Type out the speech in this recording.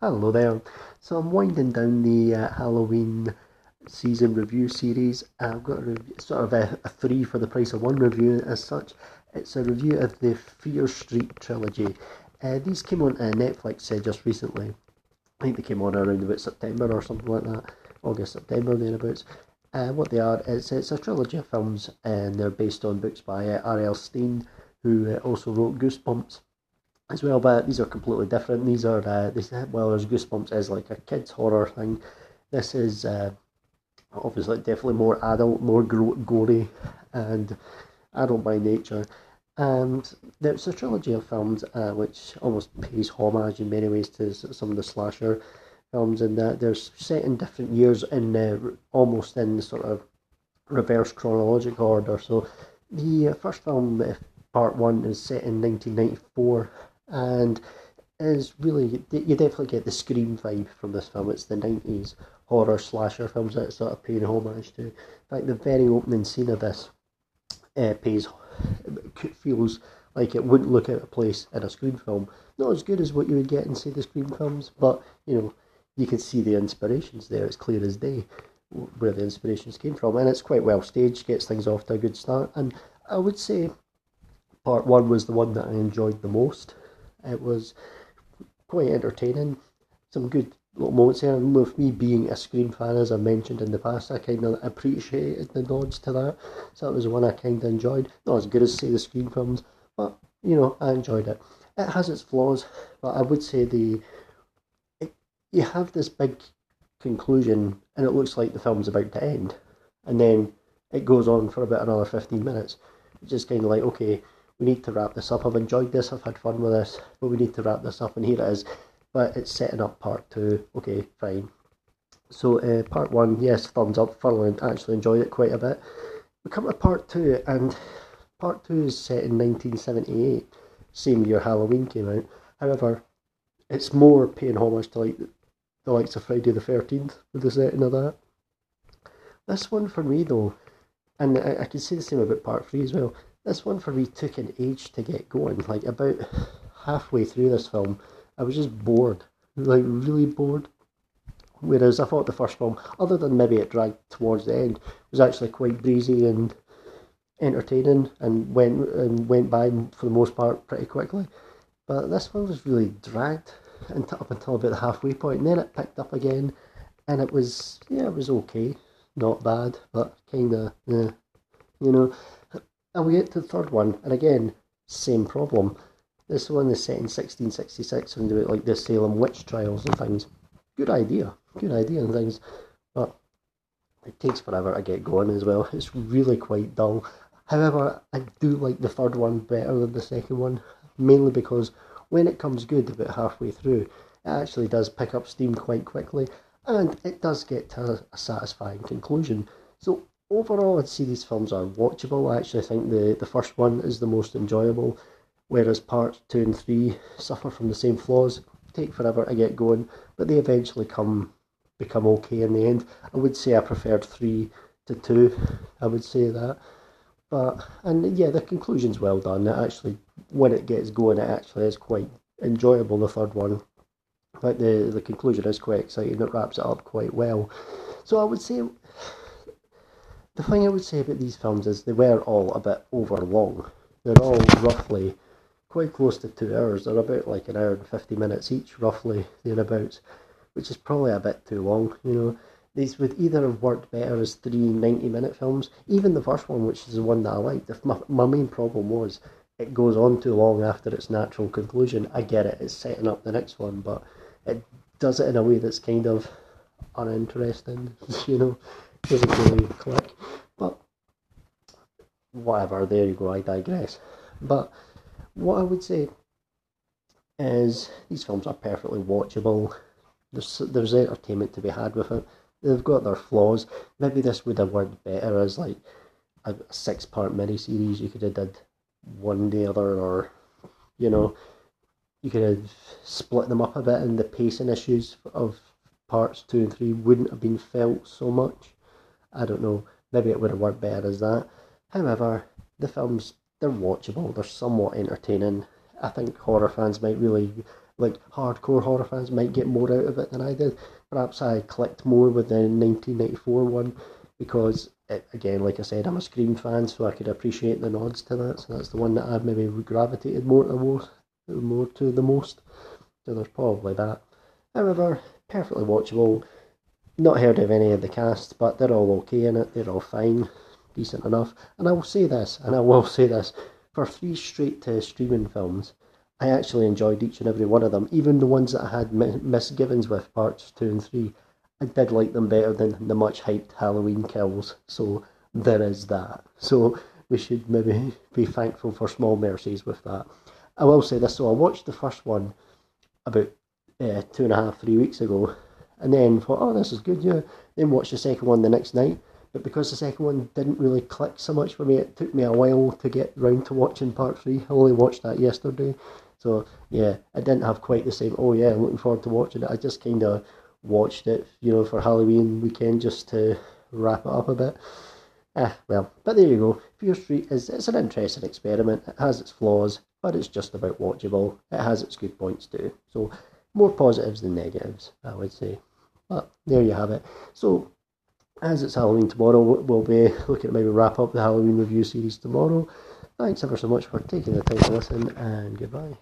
Hello there. So I'm winding down the uh, Halloween season review series. I've got a sort of a, a, three for the price of one review as such. It's a review of the Fear Street trilogy. Uh, these came on uh, Netflix uh, just recently. I think they came on around about September or something like that, August, September, thereabouts. Uh, what they are, it's, it's a trilogy of films and they're based on books by uh, R.L. Stine, who uh, also wrote Goosebumps as well, but these are completely different. These are uh, this well, there's Goosebumps is like a kids horror thing. This is uh, obviously definitely more adult, more gory, and adult by nature. And there's a trilogy of films uh, which almost pays homage in many ways to some of the slasher films, in that they're set in different years in almost in sort of reverse chronological order. So the uh, first film, part one, is set in 1994 and is really you definitely get the scream vibe from this film. It's the nineties horror slasher films that sort of paying homage to. In fact, the very opening scene of this uh, pays feels like it wouldn't look out of place in a scream film. Not as good as what you would get in say the scream films, but you know you can see the inspirations there. It's clear as day where the inspirations came from, and it's quite well staged. Gets things off to a good start, and I would say part one was the one that I enjoyed the most. It was quite entertaining. Some good little moments there. And with me being a Scream fan, as I mentioned in the past, I kind of appreciated the nods to that. So that was one I kind of enjoyed. Not as good as, say, the Scream films, but, you know, I enjoyed it. It has its flaws, but I would say the. It, you have this big conclusion, and it looks like the film's about to end. And then it goes on for about another 15 minutes. It's just kind of like, okay, we need to wrap this up. I've enjoyed this, I've had fun with this, but we need to wrap this up, and here it is. But it's setting up part two. Okay, fine. So, uh, part one, yes, thumbs up, thoroughly actually enjoyed it quite a bit. We come to part two, and part two is set in 1978, same year Halloween came out. However, it's more paying homage to like the likes of Friday the 13th with the setting of that. This one for me though, and I, I can say the same about part three as well. This one for me took an age to get going. Like about halfway through this film, I was just bored, like really bored. Whereas I thought the first film, other than maybe it dragged towards the end, was actually quite breezy and entertaining and went and went by for the most part pretty quickly. But this one was really dragged until up until about the halfway point, and then it picked up again, and it was yeah, it was okay, not bad, but kind of yeah, you know. And we get to the third one, and again, same problem. This one is set in 1666 and do it like the Salem witch trials and things. Good idea, good idea and things, but it takes forever to get going as well. It's really quite dull. However, I do like the third one better than the second one, mainly because when it comes good about halfway through, it actually does pick up steam quite quickly and it does get to a satisfying conclusion. So overall, I'd say these films are watchable. I actually think the, the first one is the most enjoyable, whereas parts two and three suffer from the same flaws. Take forever to get going, but they eventually come become okay in the end. I would say I preferred three to two. I would say that. But and yeah, the conclusion's well done. It actually, when it gets going, it actually is quite enjoyable. The third one, but the the conclusion is quite exciting. It wraps it up quite well. So I would say the thing I would say about these films is they were all a bit over long. They're all roughly quite close to two hours. They're about like an hour and 50 minutes each, roughly, thereabouts, which is probably a bit too long, you know. These would either have worked better as three 90 minute films, even the first one, which is the one that I liked. If my, my main problem was it goes on too long after its natural conclusion, I get it, it's setting up the next one, but it does it in a way that's kind of uninteresting, you know doesn't really click. Whatever, there you go, I digress. But what I would say is these films are perfectly watchable. There's there's entertainment to be had with it. They've got their flaws. Maybe this would have worked better as like a six part mini series. You could have did one the other, or you know, you could have split them up a bit, and the pacing issues of parts two and three wouldn't have been felt so much. I don't know. Maybe it would have worked better as that. However, the films they're watchable. They're somewhat entertaining. I think horror fans might really like hardcore horror fans might get more out of it than I did. Perhaps I clicked more with the 1994 one because, it, again, like I said, I'm a Scream fan, so I could appreciate the nods to that. So that's the one that I've maybe gravitated more to most, more to the most. So there's probably that. However, perfectly watchable. Not heard of any of the cast, but they're all okay in it. They're all fine, decent enough. And I will say this, and I will say this, for three straight streaming films, I actually enjoyed each and every one of them, even the ones that I had misgivings with, parts two and three. I did like them better than the much hyped Halloween kills, so there is that. So we should maybe be thankful for small mercies with that. I will say this, so I watched the first one about uh, two and a half, three weeks ago, and then thought, oh, this is good, yeah. Then watched the second one the next night, but because the second one didn't really click so much for me, it took me a while to get round to watching part three. I only watched that yesterday, so yeah, I didn't have quite the same. Oh yeah, I'm looking forward to watching it. I just kind of watched it, you know, for Halloween weekend just to wrap it up a bit. Ah, well, but there you go. Fear Street is it's an interesting experiment. It has its flaws, but it's just about watchable. It has its good points too. So more positives than negatives, I would say. But there you have it. So as it's Halloween tomorrow, we'll be looking at maybe wrap up the Halloween review series tomorrow. Thanks ever so much for taking the time to listen, and goodbye.